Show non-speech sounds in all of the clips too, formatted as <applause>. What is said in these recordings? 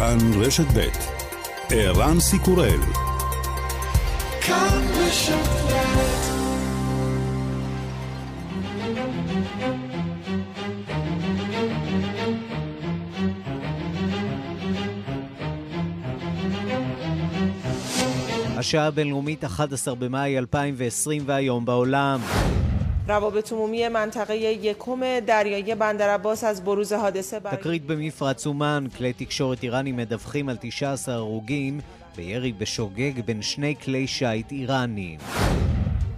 כאן רשת ב' ערן סיקורל השעה הבינלאומית 11 במאי 2020 והיום בעולם. روابط عمومی منطقه یکم دریایی بندر عباس از بروز حادثه بر... תקרית במפרץ אומן, כלי תקשורת איראנים מדווחים על 19 הרוגים בירי בשוגג בין שני כלי שיט איראניים.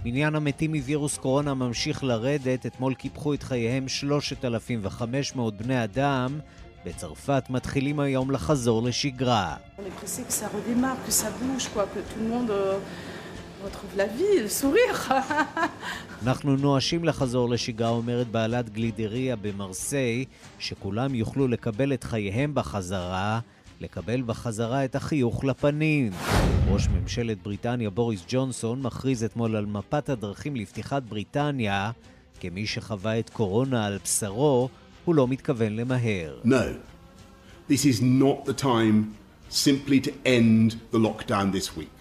מניין המתים מווירוס קורונה ממשיך לרדת, אתמול קיפחו את חייהם 3,500 בני אדם. בצרפת מתחילים היום לחזור לשגרה. <laughs> אנחנו נואשים לחזור לשגרה, אומרת בעלת גלידריה במרסיי, שכולם יוכלו לקבל את חייהם בחזרה, לקבל בחזרה את החיוך לפנים. ראש ממשלת בריטניה בוריס ג'ונסון מכריז אתמול על מפת הדרכים לפתיחת בריטניה, כמי שחווה את קורונה על בשרו, הוא לא מתכוון למהר. No, this is not the time simply to end the lockdown this week.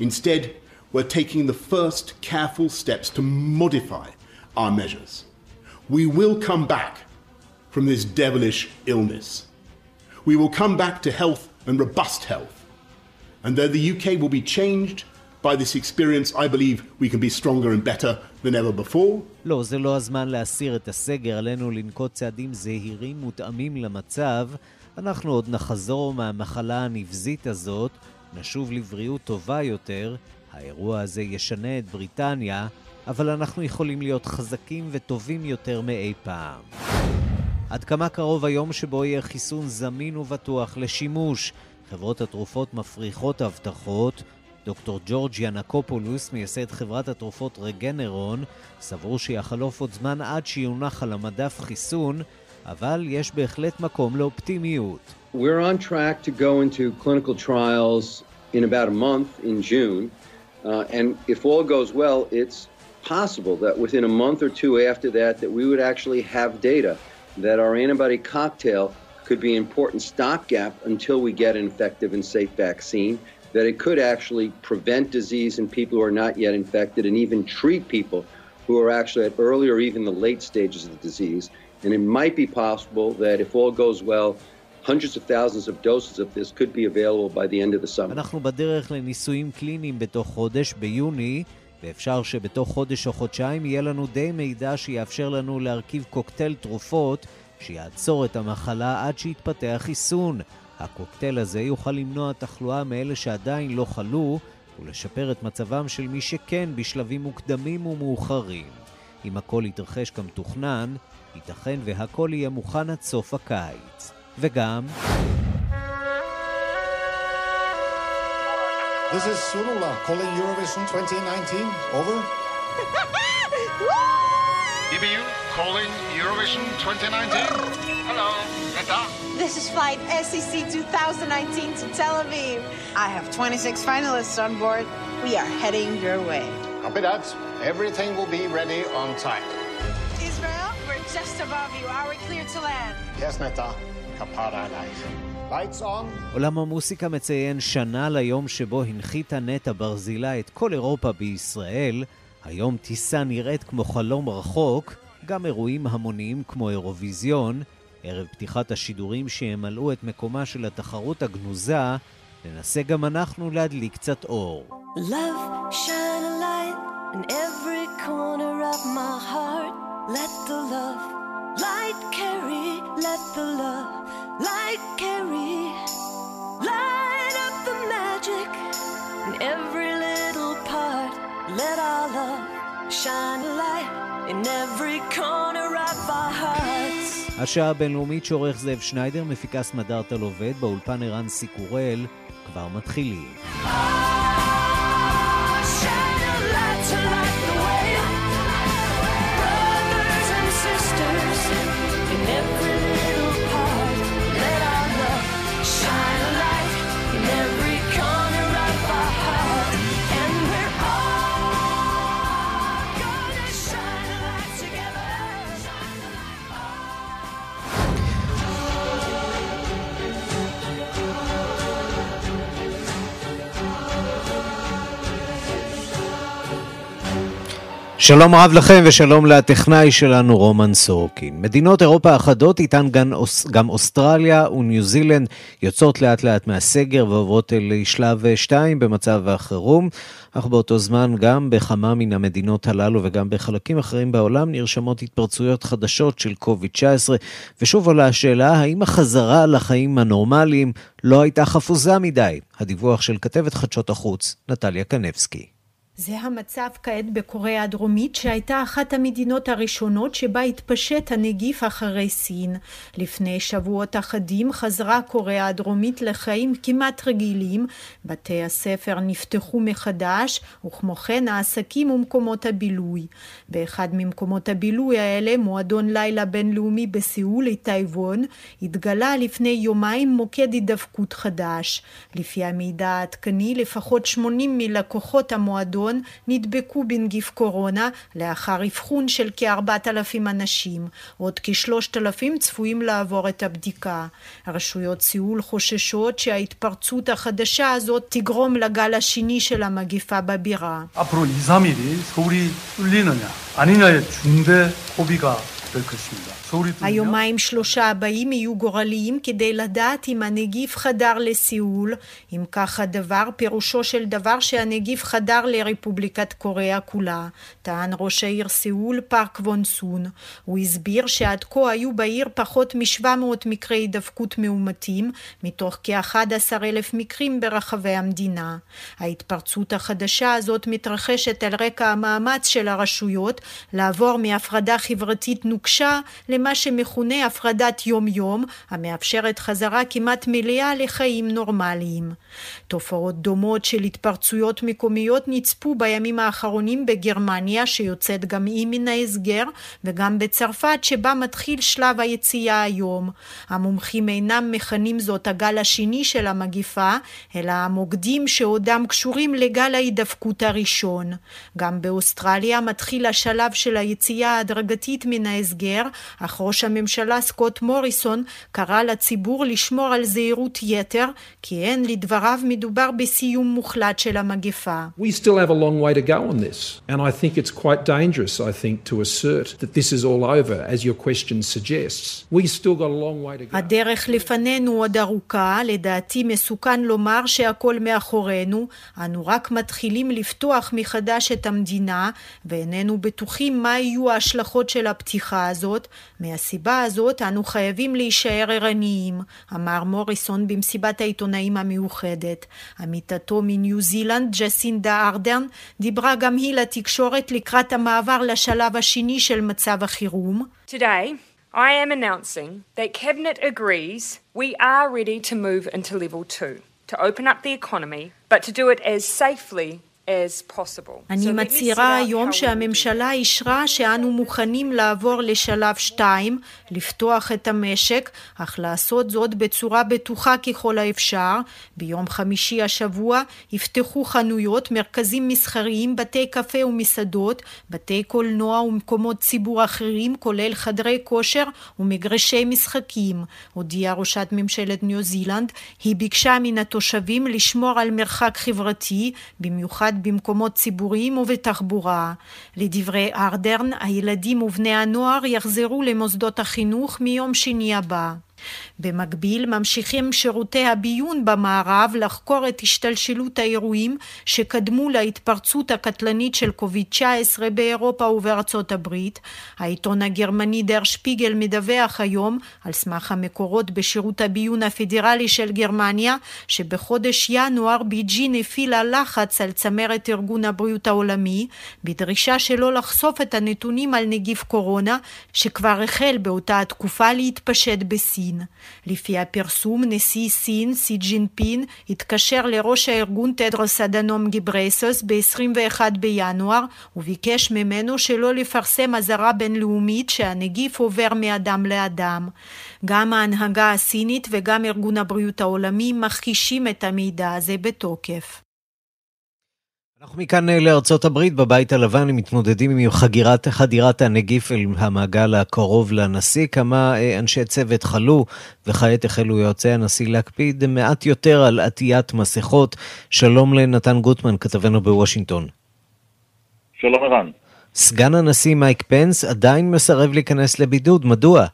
Instead, we're taking the first careful steps to modify our measures. We will come back from this devilish illness. We will come back to health and robust health. And though the UK will be changed by this experience, I believe we can be stronger and better than ever before. לא, זה לא הזמן להסיר את הסגר, עלינו לנקוט צעדים זהירים מותאמים למצב. אנחנו עוד נחזור מהמחלה הנבזית הזאת, נשוב לבריאות טובה יותר, האירוע הזה ישנה את בריטניה, אבל אנחנו יכולים להיות חזקים וטובים יותר מאי פעם. עד כמה קרוב היום שבו יהיה חיסון זמין ובטוח לשימוש? חברות התרופות מפריחות הבטחות. דוקטור ג'ורג' ינקופולוס, מייסד חברת התרופות רגנרון, סבור שיחלוף עוד זמן עד שיונח על המדף חיסון, אבל יש בהחלט מקום לאופטימיות. We're on track to go into clinical trials in about a month in June, uh, and if all goes well, it's possible that within a month or two after that, that we would actually have data that our antibody cocktail could be an important stopgap until we get an effective and safe vaccine, that it could actually prevent disease in people who are not yet infected and even treat people who are actually at early or even the late stages of the disease. And it might be possible that if all goes well, אנחנו בדרך לניסויים קליניים בתוך חודש, ביוני, ואפשר שבתוך חודש או חודשיים יהיה לנו די מידע שיאפשר לנו להרכיב קוקטייל תרופות שיעצור את המחלה עד שיתפתח חיסון. הקוקטייל הזה יוכל למנוע תחלואה מאלה שעדיין לא חלו, ולשפר את מצבם של מי שכן בשלבים מוקדמים ומאוחרים. אם הכל יתרחש כמתוכנן, ייתכן והכל יהיה מוכן עד סוף הקיץ. וגם... This is Sulula calling Eurovision 2019. Over. <laughs> EBU calling Eurovision 2019. Hello, Meta. This is flight SEC 2019 to Tel Aviv. I have 26 finalists on board. We are heading your way. Copy that. Everything will be ready on time. Israel, we're just above you. Are we clear to land? Yes, Meta. Kapara life. Lights on. עולם המוסיקה מציין שנה ליום שבו הנחיתה נטע ברזילה את כל אירופה בישראל. היום טיסה נראית כמו חלום רחוק, גם אירועים המוניים כמו אירוויזיון. ערב פתיחת השידורים שימלאו את מקומה של התחרות הגנוזה, ננסה גם אנחנו להדליק קצת אור. Love, shine a light in every corner of my heart. Let the love light carry, let the love light carry. Light up the magic in every little part. Let our love shine a light in every corner of our hearts. השעה הבינלאומית שעורך זאב שניידר, מפיקה סמדארטה לובד, באולפן ערן סיקורל, כבר מתחילים. שלום רב לכם ושלום לטכנאי שלנו רומן סורקין. מדינות אירופה אחדות, איתן גם, אוס, גם אוסטרליה וניו זילנד יוצאות לאט לאט מהסגר ועוברות לשלב 2 במצב החירום, אך באותו זמן גם בכמה מן המדינות הללו וגם בחלקים אחרים בעולם נרשמות התפרצויות חדשות של קוביד-19, ושוב עולה השאלה האם החזרה לחיים הנורמליים לא הייתה חפוזה מדי. הדיווח של כתבת חדשות החוץ, נטליה קנבסקי. זה המצב כעת בקוריאה הדרומית שהייתה אחת המדינות הראשונות שבה התפשט הנגיף אחרי סין. לפני שבועות אחדים חזרה קוריאה הדרומית לחיים כמעט רגילים, בתי הספר נפתחו מחדש וכמו כן העסקים ומקומות הבילוי. באחד ממקומות הבילוי האלה, מועדון לילה בינלאומי בסיאול, איטייוון, התגלה לפני יומיים מוקד הידבקות חדש. לפי המידע העדכני לפחות 80 מלקוחות המועדון בלונדון נדבקו בנגיף קורונה לאחר אבחון של כ-4,000 אנשים. עוד כ-3,000 צפויים לעבור את הבדיקה. רשויות סיול חוששות שההתפרצות החדשה הזאת תגרום לגל השני של המגיפה בבירה. 앞으로 2, 3일이 서울이 뚫리느냐 아니냐의 중대 고비가 될 것입니다. היומיים שלושה הבאים יהיו גורליים כדי לדעת אם הנגיף חדר לסיאול. אם כך הדבר, פירושו של דבר שהנגיף חדר לרפובליקת קוריאה כולה. טען ראש העיר סיאול פארק וון סון. הוא הסביר שעד כה היו בעיר פחות מ-700 מקרי הידבקות מאומתים, מתוך כ-11 אלף מקרים ברחבי המדינה. ההתפרצות החדשה הזאת מתרחשת על רקע המאמץ של הרשויות לעבור מהפרדה חברתית נוקשה למה שמכונה הפרדת יום-יום, המאפשרת חזרה כמעט מלאה לחיים נורמליים. תופעות דומות של התפרצויות מקומיות נצפו בימים האחרונים בגרמניה, שיוצאת גם היא מן ההסגר, וגם בצרפת, שבה מתחיל שלב היציאה היום. המומחים אינם מכנים זאת הגל השני של המגיפה, אלא המוקדים שעודם קשורים לגל ההידפקות הראשון. גם באוסטרליה מתחיל השלב של היציאה ההדרגתית מן ההסגר, אך ראש הממשלה סקוט מוריסון קרא לציבור לשמור על זהירות יתר, כי אין לדבריו מדובר בסיום מוחלט של המגפה. We still have a long way to go on this, and I think it's quite dangerous, I think, to assert that this is all over, as your question suggests. We still got a long way to go. הדרך לפנינו עוד ארוכה, לדעתי מסוכן לומר שהכל מאחורינו, אנו רק מתחילים לפתוח מחדש את המדינה, ואיננו בטוחים מה יהיו ההשלכות של הפתיחה הזאת, מהסיבה הזאת אנו חייבים להישאר ערניים, אמר מוריסון במסיבת העיתונאים המיוחדת. עמיתתו מניו זילנד, ג'סינדה ארדרן, דיברה גם היא לתקשורת לקראת המעבר לשלב השני של מצב החירום. Today, I am announcing that Cabinet agrees we are ready to move into level two, to open up the economy, but to do it as safely אני מצהירה היום שהממשלה אישרה שאנו מוכנים לעבור לשלב 2, לפתוח את המשק, אך לעשות זאת בצורה בטוחה ככל האפשר. ביום חמישי השבוע יפתחו חנויות, מרכזים מסחריים, בתי קפה ומסעדות, בתי קולנוע ומקומות ציבור אחרים, כולל חדרי כושר ומגרשי משחקים. הודיעה ראשת ממשלת ניו זילנד, היא ביקשה מן התושבים לשמור על מרחק חברתי, במיוחד במקומות ציבוריים ובתחבורה. לדברי ארדרן, הילדים ובני הנוער יחזרו למוסדות החינוך מיום שני הבא. במקביל ממשיכים שירותי הביון במערב לחקור את השתלשלות האירועים שקדמו להתפרצות הקטלנית של קוביד-19 באירופה ובארצות הברית. העיתון הגרמני דר שפיגל מדווח היום, על סמך המקורות בשירות הביון הפדרלי של גרמניה, שבחודש ינואר ביג'ין הפעילה לחץ על צמרת ארגון הבריאות העולמי, בדרישה שלא לחשוף את הנתונים על נגיף קורונה, שכבר החל באותה התקופה להתפשט בסין. לפי הפרסום, נשיא סין, סי ג'ינפין, התקשר לראש הארגון תדרוס אדנום גיברייסוס ב-21 בינואר, וביקש ממנו שלא לפרסם אזהרה בינלאומית שהנגיף עובר מאדם לאדם. גם ההנהגה הסינית וגם ארגון הבריאות העולמי מכחישים את המידע הזה בתוקף. אנחנו מכאן אה, לארצות הברית, בבית הלבן, הם מתמודדים עם חגירת, חדירת הנגיף אל המעגל הקרוב לנשיא. כמה אה, אנשי צוות חלו, וכעת החלו יועצי הנשיא להקפיד מעט יותר על עטיית מסכות. שלום לנתן גוטמן, כתבנו בוושינגטון. שלום ערן. סגן הנשיא מייק פנס עדיין מסרב להיכנס לבידוד, מדוע?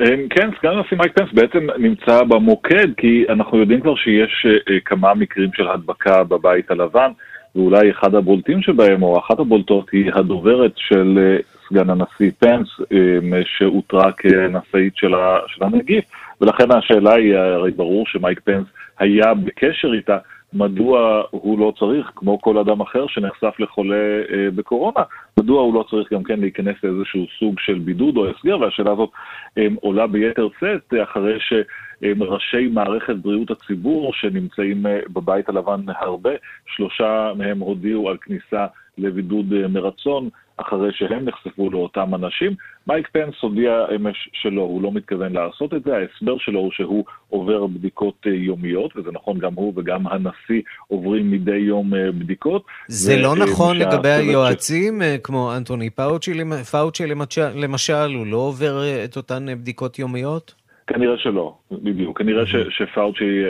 אמ, כן, סגן הנשיא מייק פנס בעצם נמצא במוקד, כי אנחנו יודעים כבר שיש אה, כמה מקרים של הדבקה בבית הלבן, ואולי אחד הבולטים שבהם, או אחת הבולטות, היא הדוברת של אה, סגן הנשיא פנס, אמ, שאותרה כנשאית של הנגיף, ולכן השאלה היא, הרי ברור שמייק פנס היה בקשר איתה, מדוע הוא לא צריך, כמו כל אדם אחר שנחשף לחולה אה, בקורונה, מדוע הוא לא צריך גם כן להיכנס לאיזשהו סוג של בידוד או הסגר, והשאלה הזאת אה, עולה ביתר שאת אחרי שראשי מערכת בריאות הציבור שנמצאים אה, בבית הלבן הרבה, שלושה מהם הודיעו על כניסה לבידוד אה, מרצון. אחרי שהם נחשפו לאותם אנשים. מייק פנס הודיע אמש שלא, הוא לא מתכוון לעשות את זה. ההסבר שלו הוא שהוא עובר בדיקות אה, יומיות, וזה נכון, גם הוא וגם הנשיא עוברים מדי יום אה, בדיקות. זה לא נכון לגבי היועצים, ש... אה, כמו אנטוני פאוצ'י, פאוצ'י למשל, הוא לא עובר את אותן בדיקות יומיות? כנראה שלא, בדיוק. כנראה ש, שפאוצ'י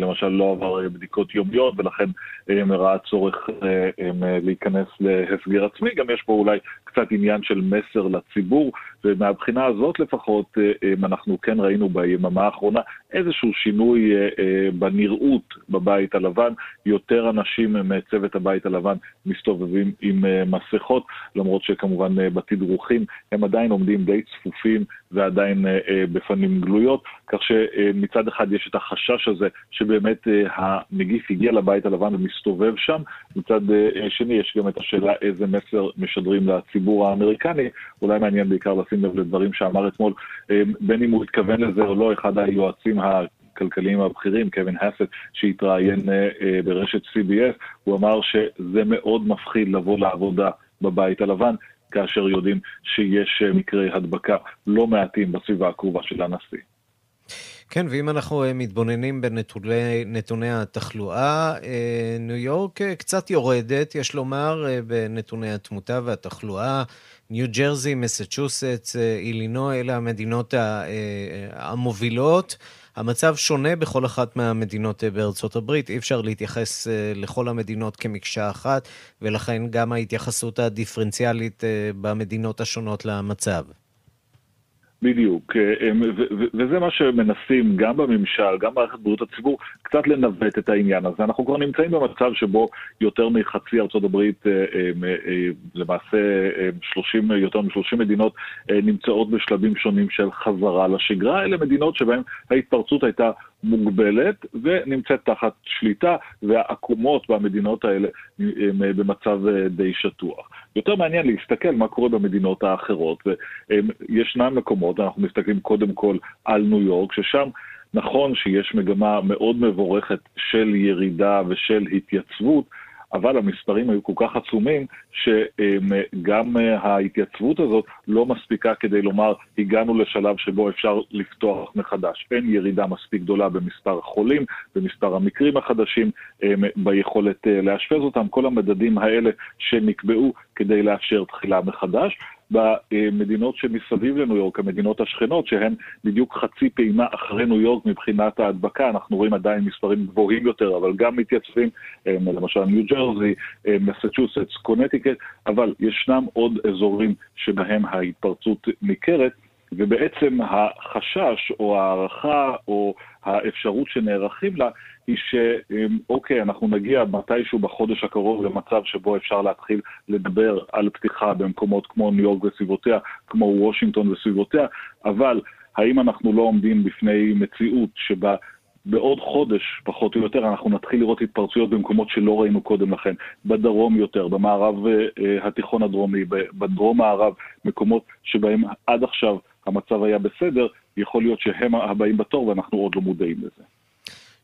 למשל לא עבר בדיקות יומיות ולכן ראה צורך להיכנס להסגר עצמי. גם יש פה אולי קצת עניין של מסר לציבור, ומהבחינה הזאת לפחות אנחנו כן ראינו ביממה האחרונה איזשהו שינוי בנראות בבית הלבן. יותר אנשים מצוות הבית הלבן מסתובבים עם מסכות, למרות שכמובן בתדרוכים הם עדיין עומדים די צפופים ועדיין בפנים גלויות, כך שמצד אחד יש את החשש הזה שבאמת הנגיף הגיע לבית הלבן ומסתובב שם, מצד שני יש גם את השאלה איזה מסר משדרים לציבור האמריקני, אולי מעניין בעיקר לשים לב לדברים שאמר אתמול, בין אם הוא התכוון לזה או לא, אחד היועצים ה... הכלכליים הבכירים, קווין האסט, שהתראיין ברשת CBS, הוא אמר שזה מאוד מפחיד לבוא לעבודה בבית הלבן, כאשר יודעים שיש מקרי הדבקה לא מעטים בסביבה הקרובה של הנשיא. כן, ואם אנחנו מתבוננים בנתוני התחלואה, ניו יורק קצת יורדת, יש לומר, בנתוני התמותה והתחלואה. ניו ג'רזי, מסצ'וסטס, אילינוי, אלה המדינות המובילות. המצב שונה בכל אחת מהמדינות בארצות הברית, אי אפשר להתייחס לכל המדינות כמקשה אחת, ולכן גם ההתייחסות הדיפרנציאלית במדינות השונות למצב. בדיוק, אה, וזה מה שמנסים גם בממשל, גם במערכת בריאות הציבור, קצת לנווט את העניין הזה. אנחנו כבר נמצאים במצב שבו יותר מחצי ארצות הברית, אה, אה, למעשה 30, יותר מ-30 מדינות נמצאות בשלבים שונים של חזרה לשגרה. אלה מדינות שבהן ההתפרצות הייתה מוגבלת ונמצאת תחת שליטה, והעקומות במדינות האלה הם במצב די שטוח. יותר מעניין להסתכל מה קורה במדינות האחרות, וישנם מקומות, אנחנו מסתכלים קודם כל על ניו יורק, ששם נכון שיש מגמה מאוד מבורכת של ירידה ושל התייצבות, אבל המספרים היו כל כך עצומים, שגם ההתייצבות הזאת לא מספיקה כדי לומר, הגענו לשלב שבו אפשר לפתוח מחדש. אין ירידה מספיק גדולה במספר החולים, במספר המקרים החדשים, ביכולת לאשפז אותם, כל המדדים האלה שנקבעו כדי לאפשר תחילה מחדש. במדינות שמסביב לניו יורק, המדינות השכנות, שהן בדיוק חצי פעימה אחרי ניו יורק מבחינת ההדבקה, אנחנו רואים עדיין מספרים גבוהים יותר, אבל גם מתייצבים, למשל ניו ג'רזי, מסצ'וסטס, קונטיקט, אבל ישנם עוד אזורים שבהם ההתפרצות ניכרת. ובעצם החשש או ההערכה או האפשרות שנערכים לה היא שאוקיי, אנחנו נגיע מתישהו בחודש הקרוב למצב שבו אפשר להתחיל לדבר על פתיחה במקומות כמו ניו יורק וסביבותיה, כמו וושינגטון וסביבותיה, אבל האם אנחנו לא עומדים בפני מציאות שבה בעוד חודש, פחות או יותר, אנחנו נתחיל לראות התפרצויות במקומות שלא ראינו קודם לכן, בדרום יותר, במערב אה, התיכון הדרומי, בדרום מערב, מקומות שבהם עד עכשיו המצב היה בסדר, יכול להיות שהם הבאים בתור ואנחנו עוד לא מודעים לזה.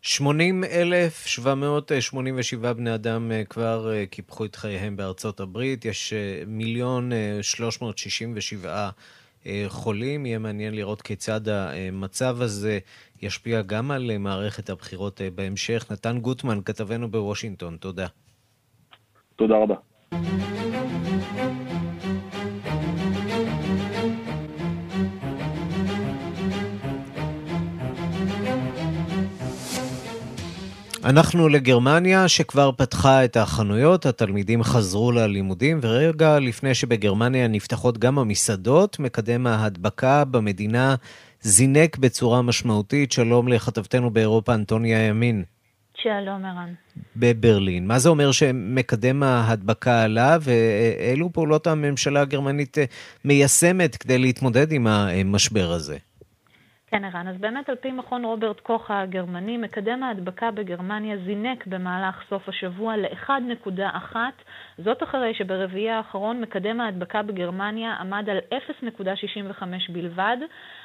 80,787 בני אדם אה, כבר אה, קיפחו את חייהם בארצות הברית, יש מיליון 367 חולים. יהיה מעניין לראות כיצד המצב הזה ישפיע גם על מערכת הבחירות בהמשך. נתן גוטמן, כתבנו בוושינגטון, תודה. תודה רבה. אנחנו לגרמניה, שכבר פתחה את החנויות, התלמידים חזרו ללימודים, ורגע לפני שבגרמניה נפתחות גם המסעדות, מקדם ההדבקה במדינה זינק בצורה משמעותית. שלום לכתבתנו באירופה, אנטוניה ימין. שלום, ערן. בברלין. מה זה אומר שמקדם ההדבקה עלה, ואילו פעולות הממשלה הגרמנית מיישמת כדי להתמודד עם המשבר הזה? כן, ערן. אז באמת על פי מכון רוברט קוך הגרמני, מקדם ההדבקה בגרמניה זינק במהלך סוף השבוע ל-1.1, זאת אחרי שברביעי האחרון מקדם ההדבקה בגרמניה עמד על 0.65 בלבד.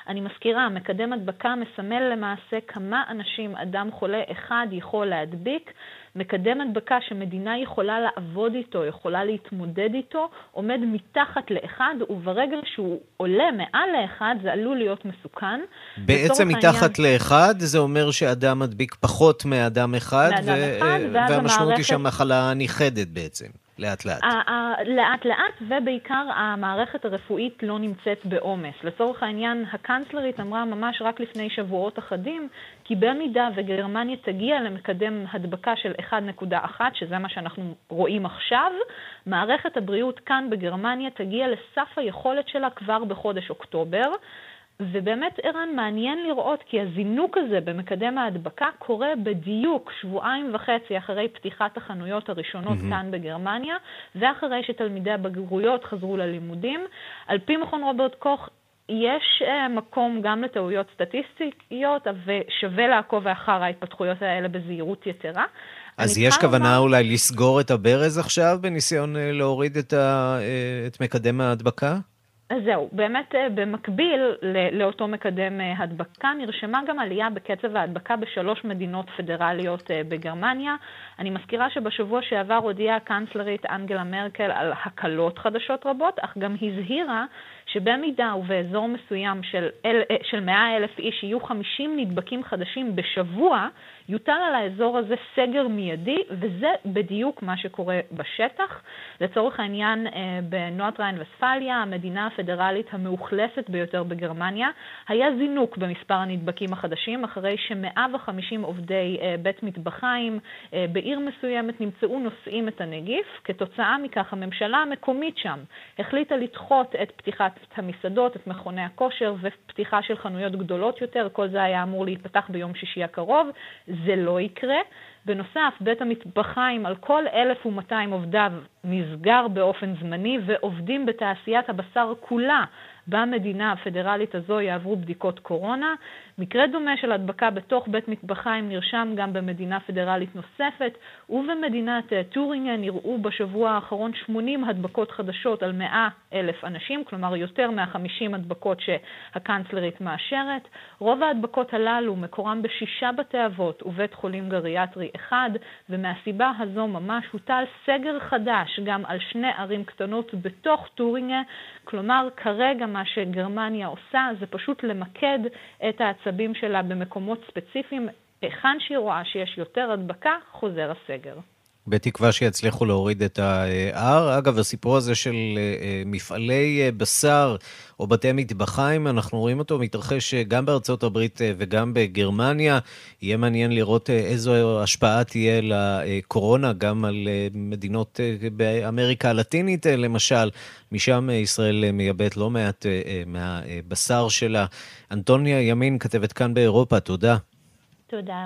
אני מזכירה, מקדם הדבקה מסמל למעשה כמה אנשים אדם חולה אחד יכול להדביק. מקדם הדבקה שמדינה יכולה לעבוד איתו, יכולה להתמודד איתו, עומד מתחת לאחד, וברגע שהוא עולה מעל לאחד, זה עלול להיות מסוכן. בעצם מתחת העניין... לאחד, זה אומר שאדם מדביק פחות מאדם אחד, מאדם ו... אחד והמשמעות המערכת... היא שהמחלה נכחדת בעצם. לאט לאט. לאט לאט, ובעיקר המערכת הרפואית לא נמצאת בעומס. לצורך העניין, הקנצלרית אמרה ממש רק לפני שבועות אחדים, כי במידה וגרמניה תגיע למקדם הדבקה של 1.1, שזה מה שאנחנו רואים עכשיו, מערכת הבריאות כאן בגרמניה תגיע לסף היכולת שלה כבר בחודש אוקטובר. ובאמת, ערן, מעניין לראות כי הזינוק הזה במקדם ההדבקה קורה בדיוק שבועיים וחצי אחרי פתיחת החנויות הראשונות mm-hmm. כאן בגרמניה, ואחרי שתלמידי הבגרויות חזרו ללימודים. על פי מכון רוברט קוך, יש uh, מקום גם לטעויות סטטיסטיות, ושווה לעקוב אחר ההתפתחויות האלה בזהירות יתרה. אז יש כוונה אומר... אולי לסגור את הברז עכשיו בניסיון uh, להוריד את, ה, uh, את מקדם ההדבקה? אז זהו, באמת אה, במקביל לאותו מקדם אה, הדבקה נרשמה גם עלייה בקצב ההדבקה בשלוש מדינות פדרליות אה, בגרמניה. אני מזכירה שבשבוע שעבר הודיעה הקנצלרית אנגלה מרקל על הקלות חדשות רבות, אך גם הזהירה שבמידה ובאזור מסוים של, אל, של 100 אלף איש יהיו 50 נדבקים חדשים בשבוע, יוטל על האזור הזה סגר מיידי, וזה בדיוק מה שקורה בשטח. לצורך העניין, אה, בנועת ריין וספליה, המדינה הפדרלית המאוכלסת ביותר בגרמניה, היה זינוק במספר הנדבקים החדשים, אחרי ש-150 עובדי אה, בית מטבחיים אה, בעיר מסוימת נמצאו נושאים את הנגיף. כתוצאה מכך, הממשלה המקומית שם החליטה לדחות את פתיחת המסעדות, את מכוני הכושר ופתיחה של חנויות גדולות יותר. כל זה היה אמור להיפתח ביום שישי הקרוב. זה לא יקרה. בנוסף, בית המטבחיים על כל 1,200 עובדיו נסגר באופן זמני, ועובדים בתעשיית הבשר כולה במדינה הפדרלית הזו יעברו בדיקות קורונה. מקרה דומה של הדבקה בתוך בית מטבחיים נרשם גם במדינה פדרלית נוספת, ובמדינת אה, טורינגן נראו בשבוע האחרון 80 הדבקות חדשות על 100 אלף אנשים, כלומר יותר מה-50 הדבקות שהקנצלרית מאשרת. רוב ההדבקות הללו מקורם בשישה בתי אבות ובית חולים גריאטרי אחד, ומהסיבה הזו ממש הוטל סגר חדש גם על שני ערים קטנות בתוך טורינגן, כלומר כרגע מה שגרמניה עושה זה פשוט למקד את המאמצים שלה במקומות ספציפיים. היכן שהיא רואה שיש יותר הדבקה, חוזר הסגר. בתקווה שיצליחו להוריד את ה-R. אגב, הסיפור הזה של אה, מפעלי אה, בשר או בתי מטבחיים, אנחנו רואים אותו מתרחש אה, גם בארצות הברית וגם בגרמניה. יהיה מעניין לראות איזו השפעה תהיה לקורונה, גם על מדינות באמריקה הלטינית למשל. משם ישראל מייבאת לא מעט מהבשר שלה. אנטוניה ימין, כתבת כאן באירופה, תודה. תודה.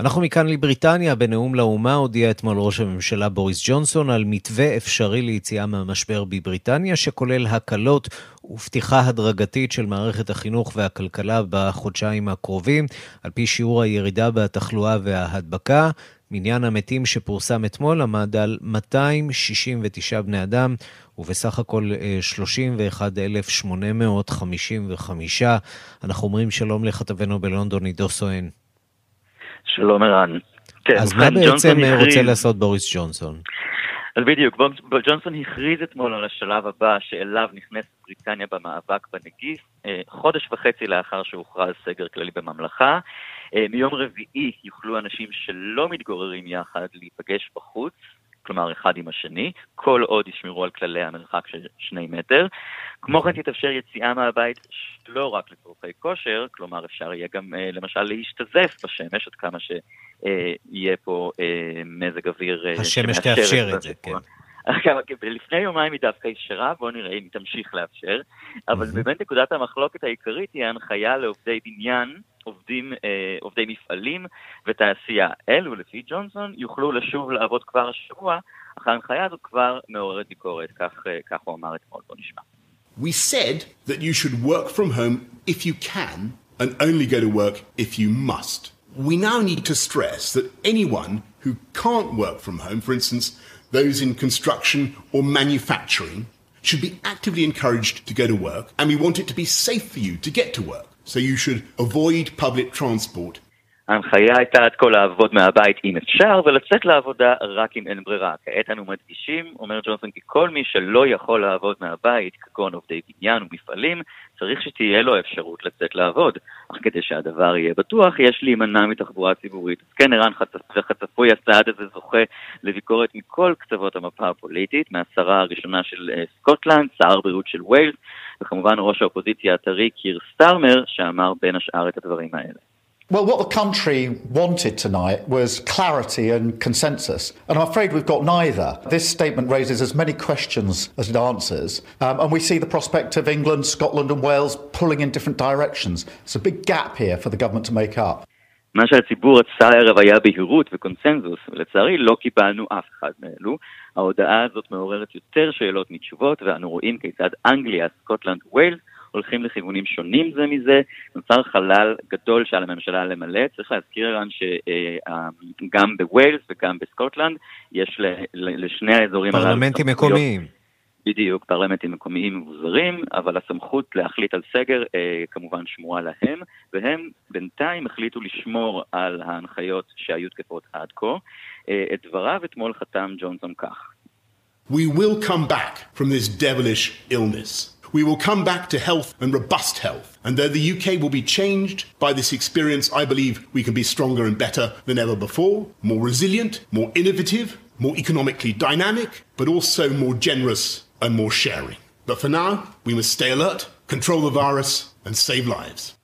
אנחנו מכאן לבריטניה, בנאום לאומה הודיע אתמול ראש הממשלה בוריס ג'ונסון על מתווה אפשרי ליציאה מהמשבר בבריטניה, שכולל הקלות ופתיחה הדרגתית של מערכת החינוך והכלכלה בחודשיים הקרובים, על פי שיעור הירידה בתחלואה וההדבקה. מניין המתים שפורסם אתמול עמד על 269 בני אדם, ובסך הכל 31,855. אה, אנחנו אומרים שלום לכתבנו בלונדון, עידו סואן. שלום ערן. כן, אז מה בעצם הכריז... רוצה לעשות בוריס ג'ונסון? אז בדיוק, ג'ונסון הכריז אתמול על השלב הבא שאליו נכנסת בריטניה במאבק בנגיף, אה, חודש וחצי לאחר שהוכרז סגר כללי בממלכה. אה, מיום רביעי יוכלו אנשים שלא מתגוררים יחד להיפגש בחוץ, כלומר אחד עם השני, כל עוד ישמרו על כללי המרחק של שני מטר. כמו כן תתאפשר יציאה מהבית לא רק לצורכי כושר, כלומר אפשר יהיה גם אה, למשל להשתזף בשמש עד כמה שיהיה פה אה, מזג אוויר השמש תאפשר את זה, כן. לפני יומיים היא דווקא אפשרה, בואו נראה אם היא תמשיך לאפשר, אבל באמת נקודת המחלוקת העיקרית היא ההנחיה לעובדי בניין, עובדים, אה, עובדי מפעלים ותעשייה. אלו, לפי ג'ונסון, יוכלו לשוב לעבוד כבר השבוע, אך ההנחיה הזאת כבר מעוררת ביקורת, כך, אה, כך הוא אמר אתמול, בואו נשמע. We said that you should work from home if you can, and only go to work if you must. We now need to stress that anyone who can't work from home, for instance, those in construction or manufacturing, should be actively encouraged to go to work, and we want it to be safe for you to get to work. So you should avoid public transport. ההנחיה הייתה עד כה לעבוד מהבית אם אפשר, ולצאת לעבודה רק אם אין ברירה. כעת אנו מדגישים, אומר ג'ונסון, כי כל מי שלא יכול לעבוד מהבית, כגון עובדי בניין ומפעלים, צריך שתהיה לו אפשרות לצאת לעבוד. אך כדי שהדבר יהיה בטוח, יש להימנע מתחבורה ציבורית. אז כן, ערן וחצפוי הצעד הזה זוכה לביקורת מכל קצוות המפה הפוליטית, מהשרה הראשונה של אה, סקוטלנד, שר הבריאות של ווילס, וכמובן ראש האופוזיציה הטרי קיר סטארמר, שאמר בין השאר את הדברים האלה. Well, what the country wanted tonight was clarity and consensus, and I'm afraid we've got neither. This statement raises as many questions as it answers, um, and we see the prospect of England, Scotland, and Wales pulling in different directions. It's a big gap here for the government to make up. מה שהציבור רצה הערב היה בהירות וקונסנזוס, ולצערי לא קיבלנו אף אחד מאלו. ההודעה הזאת מעוררת יותר שאלות מתשובות, ואנו רואים כיצד אנגליה, סקוטלנד, ווילס הולכים לכיוונים שונים זה מזה, נוצר חלל גדול שעל הממשלה למלא. צריך להזכיר ערן שגם בווילס וגם בסקוטלנד יש לשני האזורים הללו... פרלמנטים מקומיים. בדיוק, פרלמנטים מקומיים מבוזרים, אבל הסמכות להחליט על סגר אה, כמובן שמורה להם, והם בינתיים החליטו לשמור על ההנחיות שהיו תקפות עד כה. אה, את דבריו אתמול חתם ג'ונסון כך. We will come back from this devilish illness. we will come back to health and robust health. And though the UK will be changed by this experience, I believe we can be stronger and better than ever before, more resilient, more innovative, more economically dynamic, but also more generous and more sharing. But for now, we must stay alert, control the virus, and save lives.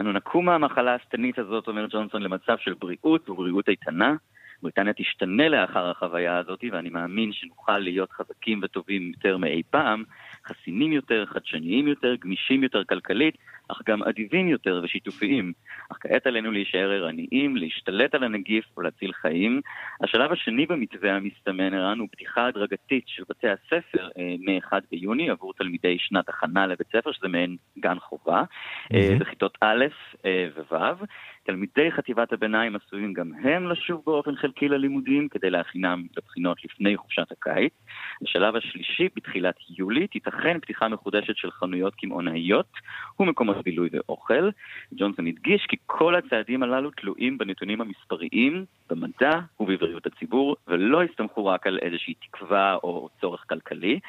אנו נקום מהמחלה השטנית הזאת, אומר ג'ונסון, למצב של בריאות ובריאות איתנה. בריטניה תשתנה לאחר החוויה הזאת, ואני מאמין שנוכל להיות חזקים וטובים יותר מאי פעם, חסינים יותר, חדשניים יותר, גמישים יותר כלכלית, אך גם אדיבים יותר ושיתופיים. אך כעת עלינו להישאר ערניים, להשתלט על הנגיף ולהציל חיים. השלב השני במתווה המסתמן, ערן, הוא פתיחה הדרגתית של בתי הספר אה, מ-1 ביוני עבור תלמידי שנת הכנה לבית ספר, שזה מעין גן חובה, mm-hmm. בכיתות א' אה, וו'. תלמידי חטיבת הביניים עשויים גם הם לשוב באופן חלקי ללימודים כדי להכינם לבחינות לפני חופשת הקיץ. בשלב השלישי, בתחילת יולי, תיתכן פתיחה מחודשת של חנויות קמעונאיות ומקומות בילוי ואוכל. ג'ונסון הדגיש כי כל הצעדים הללו תלויים בנתונים המספריים, במדע ובבריאות הציבור, ולא הסתמכו רק על איזושהי תקווה או צורך כלכלי.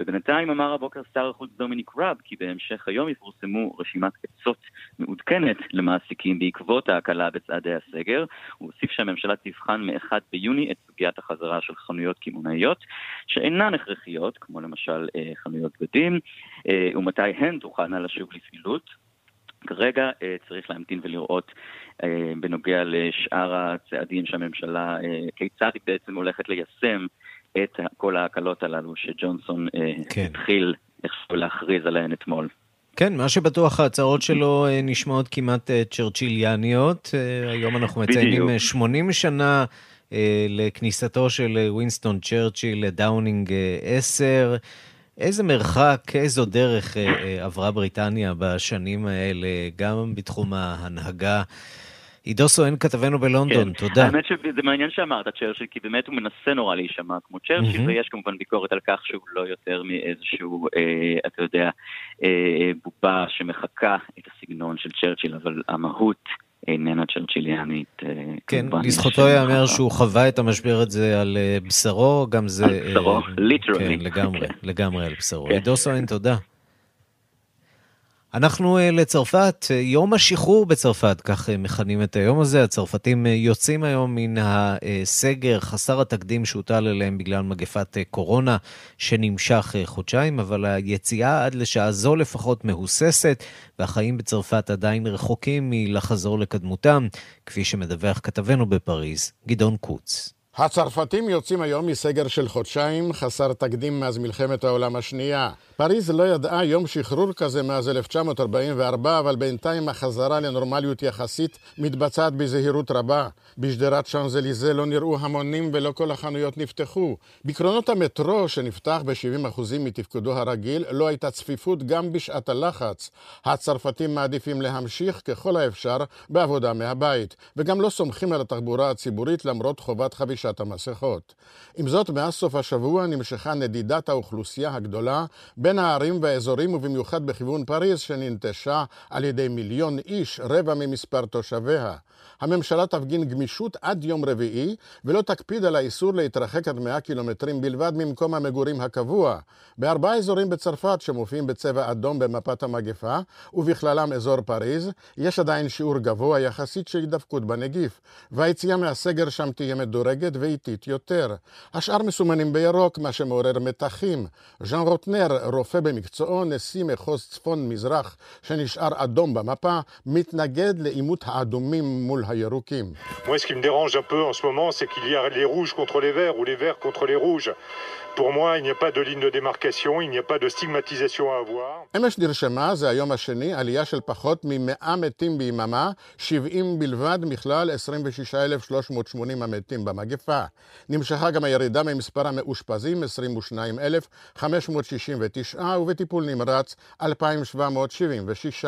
ובינתיים אמר הבוקר שר החוץ דומיניק ראב כי בהמשך היום יפורסמו רשימת עצות מעודכנת למעסיקים בעקבות ההקלה בצעדי הסגר. הוא הוסיף שהממשלה תבחן מ-1 ביוני את סוגיית החזרה של חנויות קמעונאיות שאינן הכרחיות, כמו למשל אה, חנויות בגדים, אה, ומתי הן תוכלנה לשוב לפעילות. כרגע אה, צריך להמתין ולראות אה, בנוגע לשאר הצעדים שהממשלה, אה, כיצד היא בעצם הולכת ליישם את כל ההקלות הללו שג'ונסון אה, כן. התחיל איכשהו להכריז עליהן אתמול. כן, מה שבטוח ההצהרות שלו אה, נשמעות כמעט אה, צ'רצ'יליאניות. היום אנחנו מציינים בדיוק. 80 שנה לכניסתו של ווינסטון צ'רצ'יל לדאונינג 10. איזה מרחק, איזו דרך עברה בריטניה בשנים האלה, גם בתחום ההנהגה. עידו סואן כתבנו בלונדון, כן. תודה. האמת שזה מעניין שאמרת צ'רצ'יל, כי באמת הוא מנסה נורא להישמע כמו צ'רצ'יל, mm-hmm. ויש כמובן ביקורת על כך שהוא לא יותר מאיזשהו, אה, אתה יודע, אה, בובה שמחקה את הסגנון של צ'רצ'יל, אבל המהות... איננה צ'רצ'יליאנית. אה, כן, לזכותו ייאמר שהוא חווה את המשבר הזה על אה, בשרו, גם זה... על בשרו, ליטרלי. כן, לגמרי, <laughs> לגמרי על בשרו. כן. עידו סואן, תודה. אנחנו אה, לצרפת, אה, יום השחרור בצרפת, כך אה, מכנים את היום הזה. הצרפתים יוצאים היום מן הסגר חסר התקדים שהוטל עליהם בגלל מגפת קורונה שנמשך חודשיים, אבל היציאה עד לשעה זו לפחות מהוססת, והחיים בצרפת עדיין רחוקים מלחזור לקדמותם, כפי שמדווח כתבנו בפריז, גדעון קוץ. הצרפתים יוצאים היום מסגר של חודשיים חסר תקדים מאז מלחמת העולם השנייה. פריז לא ידעה יום שחרור כזה מאז 1944, אבל בינתיים החזרה לנורמליות יחסית מתבצעת בזהירות רבה. בשדרת שאנזליזה לא נראו המונים ולא כל החנויות נפתחו. בקרונות המטרו, שנפתח ב-70% מתפקודו הרגיל, לא הייתה צפיפות גם בשעת הלחץ. הצרפתים מעדיפים להמשיך ככל האפשר בעבודה מהבית, וגם לא סומכים על התחבורה הציבורית למרות חובת חבישת המסכות. עם זאת, מאז סוף השבוע נמשכה נדידת האוכלוסייה הגדולה בין הערים והאזורים ובמיוחד בכיוון פריז שננטשה על ידי מיליון איש, רבע ממספר תושביה. הממשלה תפגין גמישות עד יום רביעי ולא תקפיד על האיסור להתרחק עד 100 קילומטרים בלבד ממקום המגורים הקבוע. בארבעה אזורים בצרפת שמופיעים בצבע אדום במפת המגפה, ובכללם אזור פריז, יש עדיין שיעור גבוה יחסית של הידבקות בנגיף, והיציאה מהסגר שם תהיה מדורגת ואיטית יותר. השאר מסומנים בירוק, מה שמעורר מתחים. ז'אן רוטנר, רופא במקצועו, נשיא מחוז צפון-מזרח, שנשאר אדום במפה, מתנגד לעימות האדומים מול הירוקים. Moi, ce qui me dérange un peu en ce moment, c'est qu'il y a les rouges contre les verts ou les verts contre les rouges. Pour moi, il n'y a pas de ligne de démarcation, il n'y a pas de stigmatisation à avoir. אמש נרשמה, זה היום השני, עלייה של פחות מ-100 מתים ביממה, 70 בלבד מכלל 26,380 המתים במגפה. נמשכה גם הירידה ממספר המאושפזים, 22,569, ובטיפול נמרץ, 2,776.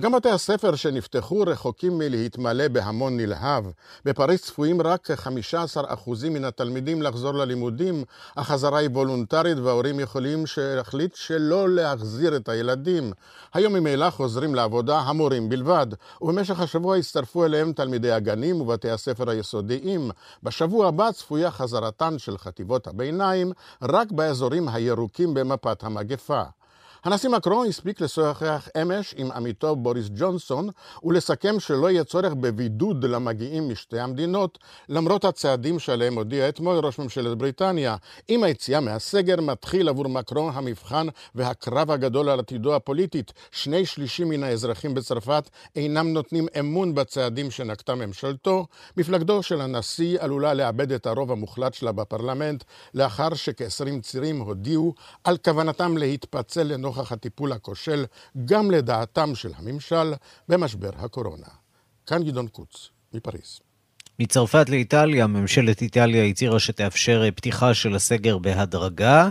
גם בתי הספר שנפתחו רחוקים מלהתמלא בהמון נלהב. בפריז צפויים רק כ-15% מן התלמידים לחזור ללימודים, החזרה היא וולונטרית וההורים יכולים להחליט שלא להחזיר את הילדים. היום ממילא חוזרים לעבודה המורים בלבד, ובמשך השבוע יצטרפו אליהם תלמידי הגנים ובתי הספר היסודיים. בשבוע הבא צפויה חזרתן של חטיבות הביניים רק באזורים הירוקים במפת המגפה. הנשיא מקרון הספיק לשוחח אמש עם עמיתו בוריס ג'ונסון ולסכם שלא יהיה צורך בבידוד למגיעים משתי המדינות, למרות הצעדים שעליהם הודיע אתמול ראש ממשלת בריטניה. עם היציאה מהסגר מתחיל עבור מקרון המבחן והקרב הגדול על עתידו הפוליטית. שני שלישים מן האזרחים בצרפת אינם נותנים אמון בצעדים שנקטה ממשלתו. מפלגתו של הנשיא עלולה לאבד את הרוב המוחלט שלה בפרלמנט, לאחר שכ-20 צירים הודיעו על כוונתם להתפצל לנוכח נוכח הטיפול הכושל, גם לדעתם של הממשל, במשבר הקורונה. כאן גדעון קוץ, מפריז. מצרפת לאיטליה, ממשלת איטליה הצהירה שתאפשר פתיחה של הסגר בהדרגה,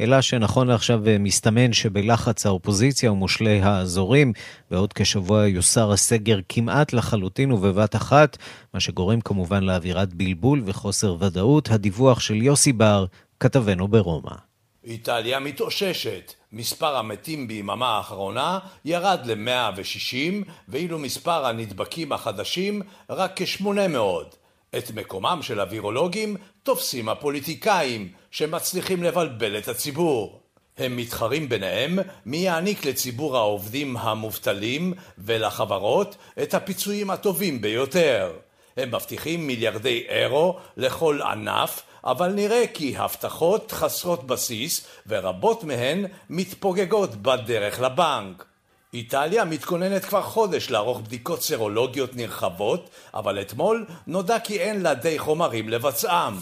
אלא שנכון לעכשיו מסתמן שבלחץ האופוזיציה ומושלי האזורים, בעוד כשבוע יוסר הסגר כמעט לחלוטין ובבת אחת, מה שגורם כמובן לאווירת בלבול וחוסר ודאות. הדיווח של יוסי בר, כתבנו ברומא. איטליה מתאוששת. מספר המתים ביממה האחרונה ירד ל-160, ואילו מספר הנדבקים החדשים רק כ-800. את מקומם של הווירולוגים תופסים הפוליטיקאים, שמצליחים לבלבל את הציבור. הם מתחרים ביניהם מי יעניק לציבור העובדים המובטלים ולחברות את הפיצויים הטובים ביותר. הם מבטיחים מיליארדי אירו לכל ענף אבל נראה כי הבטחות חסרות בסיס ורבות מהן מתפוגגות בדרך לבנק. איטליה מתכוננת כבר חודש לערוך בדיקות סרולוגיות נרחבות, אבל אתמול נודע כי אין לה די חומרים לבצעם.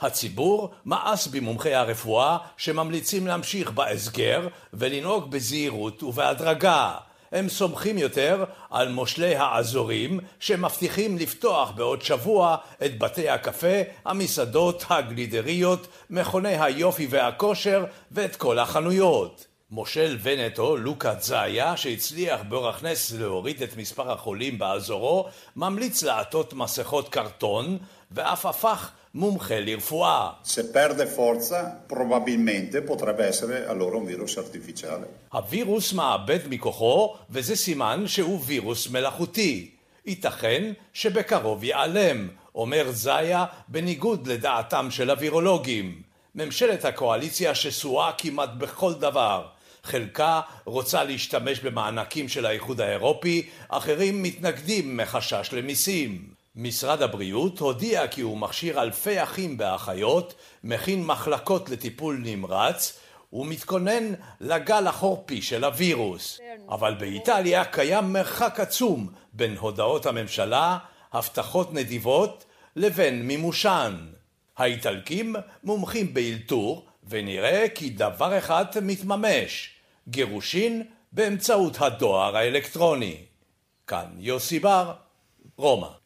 הציבור מאס במומחי הרפואה שממליצים להמשיך בהסגר ולנהוג בזהירות ובהדרגה. הם סומכים יותר על מושלי האזורים שמבטיחים לפתוח בעוד שבוע את בתי הקפה, המסעדות, הגלידריות, מכוני היופי והכושר ואת כל החנויות. מושל ונטו, לוקה זאיה, שהצליח באורח נס להוריד את מספר החולים באזורו, ממליץ לעטות מסכות קרטון, ואף הפך מומחה לרפואה. Se perde forza, probabilmente potrebbe essere allora un virus artificiale. הווירוס מאבד מכוחו, וזה סימן שהוא וירוס מלאכותי. ייתכן שבקרוב ייעלם, אומר זיה, בניגוד לדעתם של הווירולוגים. ממשלת הקואליציה שסועה כמעט בכל דבר. חלקה רוצה להשתמש במענקים של האיחוד האירופי, אחרים מתנגדים מחשש למיסים. משרד הבריאות הודיע כי הוא מכשיר אלפי אחים ואחיות, מכין מחלקות לטיפול נמרץ, ומתכונן לגל החורפי של הווירוס. אבל באיטליה קיים מרחק עצום בין הודעות הממשלה, הבטחות נדיבות, לבין מימושן. האיטלקים מומחים באלתור, ונראה כי דבר אחד מתממש, גירושין באמצעות הדואר האלקטרוני. כאן יוסי בר, רומא.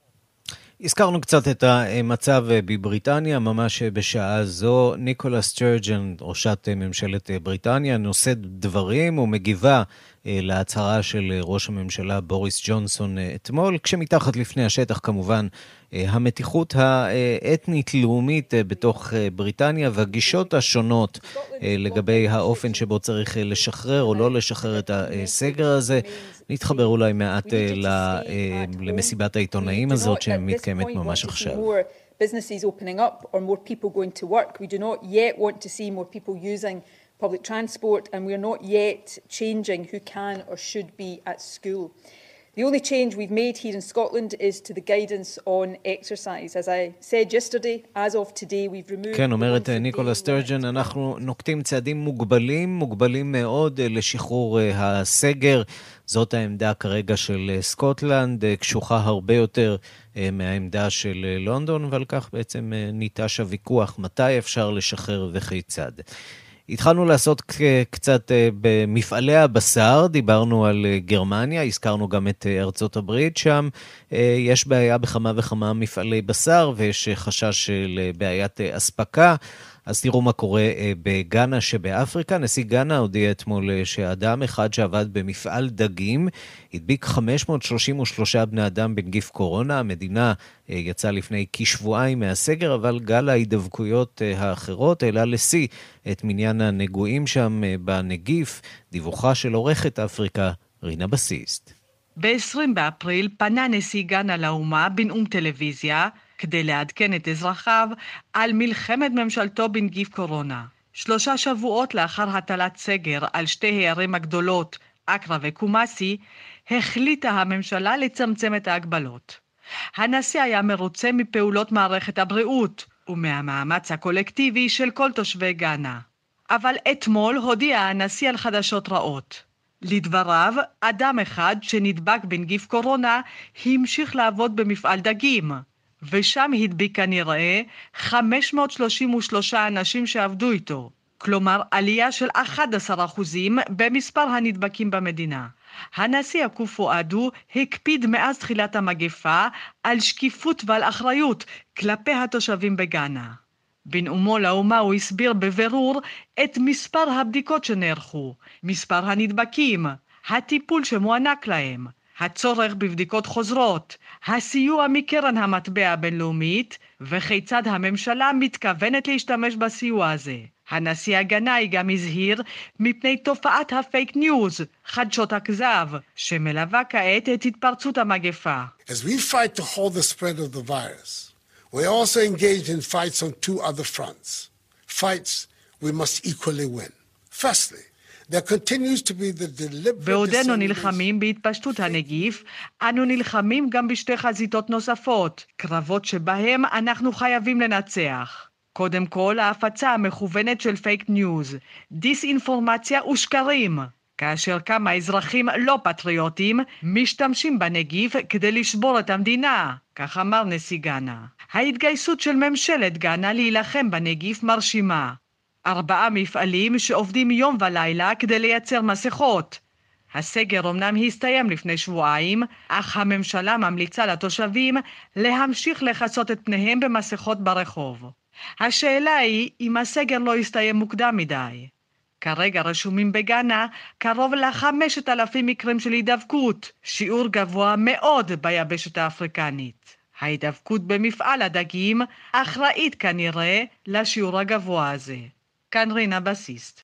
הזכרנו קצת את המצב בבריטניה, ממש בשעה זו. ניקולה סטרג'ן, ראשת ממשלת בריטניה, נושאת דברים ומגיבה אה, להצהרה של ראש הממשלה בוריס ג'ונסון אה, אתמול, כשמתחת לפני השטח כמובן אה, המתיחות האתנית-לאומית בתוך בריטניה והגישות השונות לגבי האופן שבו צריך לשחרר או לא לשחרר את הסגר הזה. נתחבר אולי מעט למסיבת העיתונאים הזאת שמתקיימת ממש עכשיו. businesses opening up or more people going to work. We do not yet want to see more people using public transport, and we are not yet changing who can or should be at school. The only change we've made here in Scotland is to the guidance on exercise. As I said yesterday, as of today, we've removed... כן, אומרת ניקולה סטרג'ן, אנחנו נוקטים צעדים מוגבלים, מוגבלים מאוד לשחרור הסגר. זאת העמדה כרגע של סקוטלנד, קשוחה הרבה יותר מהעמדה של לונדון, ועל כך בעצם ניטש הוויכוח מתי אפשר לשחרר וכיצד. התחלנו לעשות קצת במפעלי הבשר, דיברנו על גרמניה, הזכרנו גם את ארצות הברית, שם יש בעיה בכמה וכמה מפעלי בשר ויש חשש של בעיית אספקה. אז תראו מה קורה בגאנה שבאפריקה. נשיא גאנה הודיע אתמול שאדם אחד שעבד במפעל דגים הדביק 533 בני אדם בנגיף קורונה. המדינה יצאה לפני כשבועיים מהסגר, אבל גל ההידבקויות האחרות העלה לשיא את מניין הנגועים שם בנגיף. דיווחה של עורכת אפריקה, רינה בסיסט. ב-20 באפריל פנה נשיא גאנה לאומה בנאום טלוויזיה כדי לעדכן את אזרחיו על מלחמת ממשלתו בנגיף קורונה. שלושה שבועות לאחר הטלת סגר על שתי הערים הגדולות, אקרא וקומאסי, החליטה הממשלה לצמצם את ההגבלות. הנשיא היה מרוצה מפעולות מערכת הבריאות ומהמאמץ הקולקטיבי של כל תושבי גאנה. אבל אתמול הודיע הנשיא על חדשות רעות. לדבריו, אדם אחד שנדבק בנגיף קורונה המשיך לעבוד במפעל דגים, ושם הדביק כנראה 533 אנשים שעבדו איתו, כלומר עלייה של 11% במספר הנדבקים במדינה. הנשיא הקופו אדו הקפיד מאז תחילת המגפה על שקיפות ועל אחריות כלפי התושבים בגאנה. בנאומו לאומה הוא הסביר בבירור את מספר הבדיקות שנערכו, מספר הנדבקים, הטיפול שמוענק להם, הצורך בבדיקות חוזרות, הסיוע מקרן המטבע הבינלאומית וכיצד הממשלה מתכוונת להשתמש בסיוע הזה. הנשיא הגנאי גם הזהיר מפני תופעת הפייק ניוז, חדשות הכזב, שמלווה כעת את התפרצות המגפה. As we fight to hold the spread of the virus, we also engage in fights on two other fronts. Fights we must equally win. Firstly, בעודנו נלחמים בהתפשטות הנגיף, אנו נלחמים גם בשתי חזיתות נוספות, קרבות שבהם אנחנו חייבים לנצח. קודם כל, ההפצה המכוונת של פייק ניוז, דיסאינפורמציה ושקרים. כאשר כמה אזרחים לא פטריוטים משתמשים בנגיף כדי לשבור את המדינה, כך אמר נשיא גאנה. ההתגייסות של ממשלת גאנה להילחם בנגיף מרשימה. ארבעה מפעלים שעובדים יום ולילה כדי לייצר מסכות. הסגר אמנם הסתיים לפני שבועיים, אך הממשלה ממליצה לתושבים להמשיך לכסות את פניהם במסכות ברחוב. השאלה היא אם הסגר לא יסתיים מוקדם מדי. כרגע רשומים בגאנה קרוב לחמשת אלפים מקרים של הידבקות, שיעור גבוה מאוד ביבשת האפריקנית. ההידבקות במפעל הדגים אחראית כנראה לשיעור הגבוה הזה. כאן רינה בסיסט.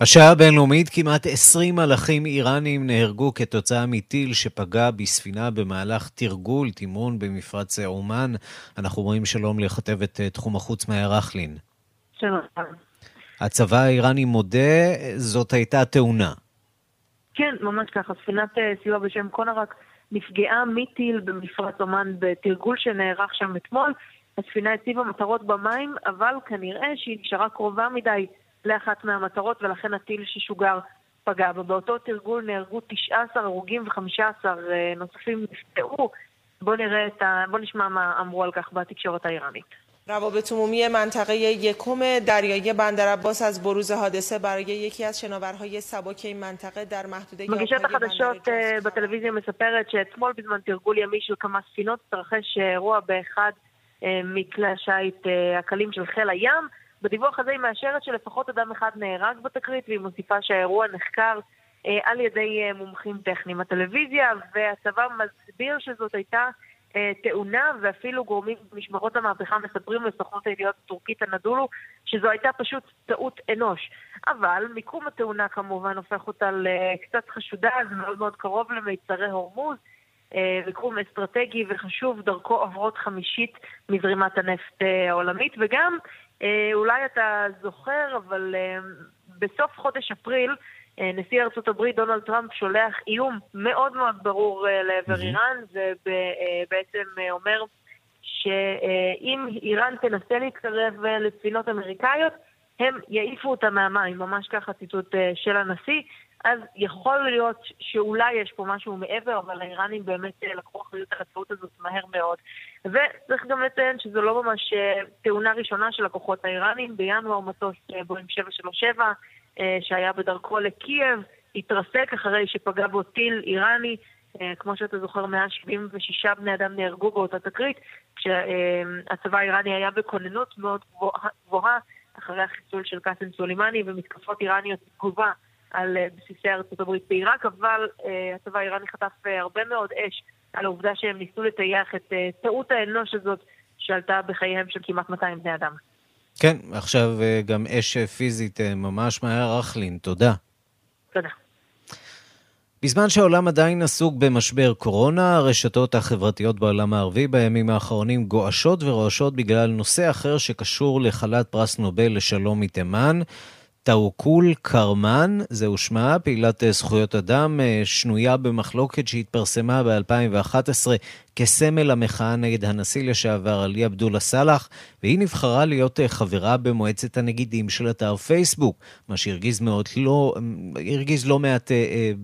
השעה הבינלאומית, כמעט 20 מלאכים איראנים נהרגו כתוצאה מטיל שפגע בספינה במהלך תרגול, תמרון במפרץ אומן. אנחנו רואים שלום לכתבת תחום החוץ מאיה רכלין. שלום. הצבא האיראני מודה, זאת הייתה תאונה. כן, ממש ככה. ספינת סיוע בשם קונרק נפגעה מטיל במפרץ אומן בתרגול שנערך שם אתמול. הספינה הציבה מטרות במים, אבל כנראה שהיא נשארה קרובה מדי לאחת מהמטרות, ולכן הטיל ששוגר פגע בה. באותו תרגול נהרגו 19 הרוגים ו-15 נוספים נפגעו. בואו נראה את ה... בואו נשמע מה אמרו על כך בתקשורת האיראנית. روابط عمومی منطقه یکم دریایی بندر عباس از بروز حادثه برای یکی از شناورهای سبک این منطقه در محدوده מגישת החדשות בטלוויזיה מספרת שאתמול בזמן תרגול ימי של כמה ספינות התרחש אירוע באחד מכלי השיט הקלים של חיל הים. בדיווח הזה היא מאשרת שלפחות אדם אחד נהרג בתקרית והיא מוסיפה שהאירוע נחקר על ידי מומחים טכניים. הטלוויזיה והצבא מסביר שזאת הייתה תאונה, ואפילו גורמים במשמרות המהפכה מספרים לסוכנות הידיעות הטורקית הנדולו שזו הייתה פשוט טעות אנוש. אבל מיקום התאונה כמובן הופך אותה לקצת חשודה, זה מאוד מאוד קרוב למיצרי הורמוז, מיקום אסטרטגי וחשוב, דרכו עוברות חמישית מזרימת הנפט העולמית, וגם, אולי אתה זוכר, אבל בסוף חודש אפריל, נשיא ארצות הברית דונלד טראמפ שולח איום מאוד מאוד ברור לעבר איראן, ובעצם אומר שאם איראן תנסה להתקרב לספינות אמריקאיות, הם יעיפו אותה מהמים, ממש ככה ציטוט של הנשיא. אז יכול להיות שאולי יש פה משהו מעבר, אבל האיראנים באמת לקחו אחריות על הטעות הזאת מהר מאוד. וצריך גם לציין שזו לא ממש תאונה ראשונה של הכוחות האיראנים. בינואר מטוס בואים 737 שהיה בדרכו לקייב, התרסק אחרי שפגע בו טיל איראני. כמו שאתה זוכר, 176 בני אדם נהרגו באותה תקרית, כשהצבא האיראני היה בכוננות מאוד גבוהה אחרי החיסול של קאסם סולימני ומתקפות איראניות תגובה על בסיסי ארצות הברית בעיראק, אבל הצבא האיראני חטף הרבה מאוד אש על העובדה שהם ניסו לטייח את טעות האנוש הזאת שעלתה בחייהם של כמעט 200 בני אדם. כן, עכשיו גם אש פיזית ממש מהר רחלין, תודה. תודה. בזמן שהעולם עדיין עסוק במשבר קורונה, הרשתות החברתיות בעולם הערבי בימים האחרונים גועשות ורועשות בגלל נושא אחר שקשור לחלת פרס נובל לשלום מתימן. טאוקול קרמן, זהו שמה, פעילת זכויות אדם, שנויה במחלוקת שהתפרסמה ב-2011 כסמל המחאה נגד הנשיא לשעבר עלי עבדולה סאלח, והיא נבחרה להיות חברה במועצת הנגידים של אתר פייסבוק, מה שהרגיז מאוד לא, הרגיז לא מעט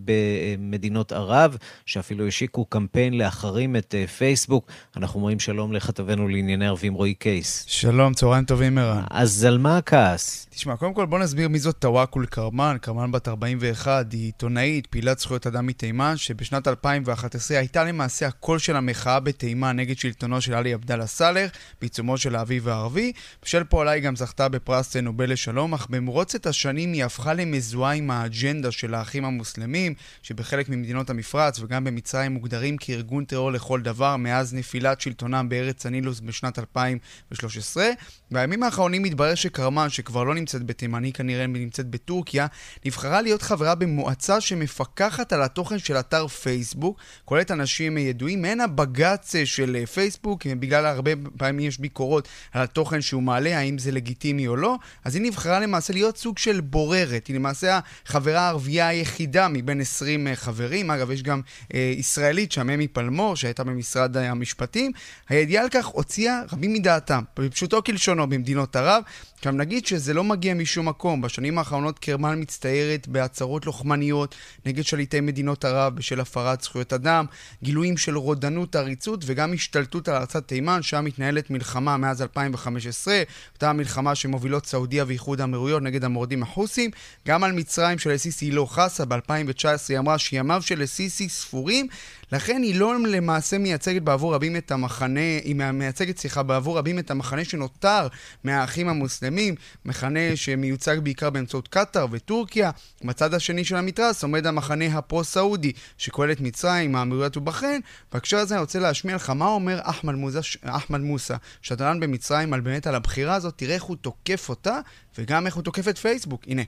במדינות ערב, שאפילו השיקו קמפיין להחרים את פייסבוק. אנחנו אומרים שלום לכתבנו לענייני ערבים רועי קייס. שלום, צהריים טובים ערן. אז על מה הכעס? תשמע, קודם כל בוא נסביר מי זאת טוואקול קרמן. קרמן בת 41, היא עיתונאית, פעילת זכויות אדם מתימן, שבשנת 2011 הייתה למעשה הקול של המחאה. מחאה בתימן נגד שלטונו של עלי עבדאללה סאלח בעיצומו של האביב הערבי. בשל פועלה היא גם זכתה בפרס נובל לשלום, אך במרוצת השנים היא הפכה למזוהה עם האג'נדה של האחים המוסלמים, שבחלק ממדינות המפרץ וגם במצרים מוגדרים כארגון טרור לכל דבר מאז נפילת שלטונם בארץ הנילוס בשנת 2013. בימים האחרונים מתברר שקרמן, שכבר לא נמצאת בתימן, היא כנראה נמצאת בטורקיה, נבחרה להיות חברה במועצה שמפקחת על התוכן של אתר פייסבוק, כוללת אנשים ידועים, מעין הבג"ץ של פייסבוק, בגלל הרבה פעמים יש ביקורות על התוכן שהוא מעלה, האם זה לגיטימי או לא, אז היא נבחרה למעשה להיות סוג של בוררת, היא למעשה החברה הערבייה היחידה מבין 20 חברים, אגב יש גם אה, ישראלית, שממי פלמור, שהייתה במשרד המשפטים, הידיעה על כך הוציאה רבים מדעתם, פשוטו כלשונו במדינות ערב, עכשיו נגיד שזה לא מגיע משום מקום, בשנים האחרונות קרמן מצטיירת בהצהרות לוחמניות נגד שליטי מדינות ערב בשל הפרת זכויות אדם, גילויים של רודנות, עריצות וגם השתלטות על ארצת תימן, שם מתנהלת מלחמה מאז 2015, אותה המלחמה שמובילות סעודיה ואיחוד האמירויות נגד המורדים החוסים, גם על מצרים של א-סיסי היא לא חסה, ב-2019 היא אמרה שימיו של א-סיסי ספורים, לכן היא לא למעשה מייצגת בעבור רבים את המחנה, היא מייצגת, סליחה, בעבור רבים את המחנה שנותר מהאחים המוסלמים, מחנה שמיוצג בעיקר באמצעות קטאר וטורקיה. בצד השני של המתרס עומד המחנה הפרו-סעודי, שכולל את מצרים, האמירויות ובחריין. בהקשר הזה אני רוצה להשמיע לך מה אומר אחמד מוסא, אחמד מוסא, שדרן במצרים, על באמת על הבחירה הזאת, תראה איך הוא תוקף אותה, וגם איך הוא תוקף את פייסבוק. הנה.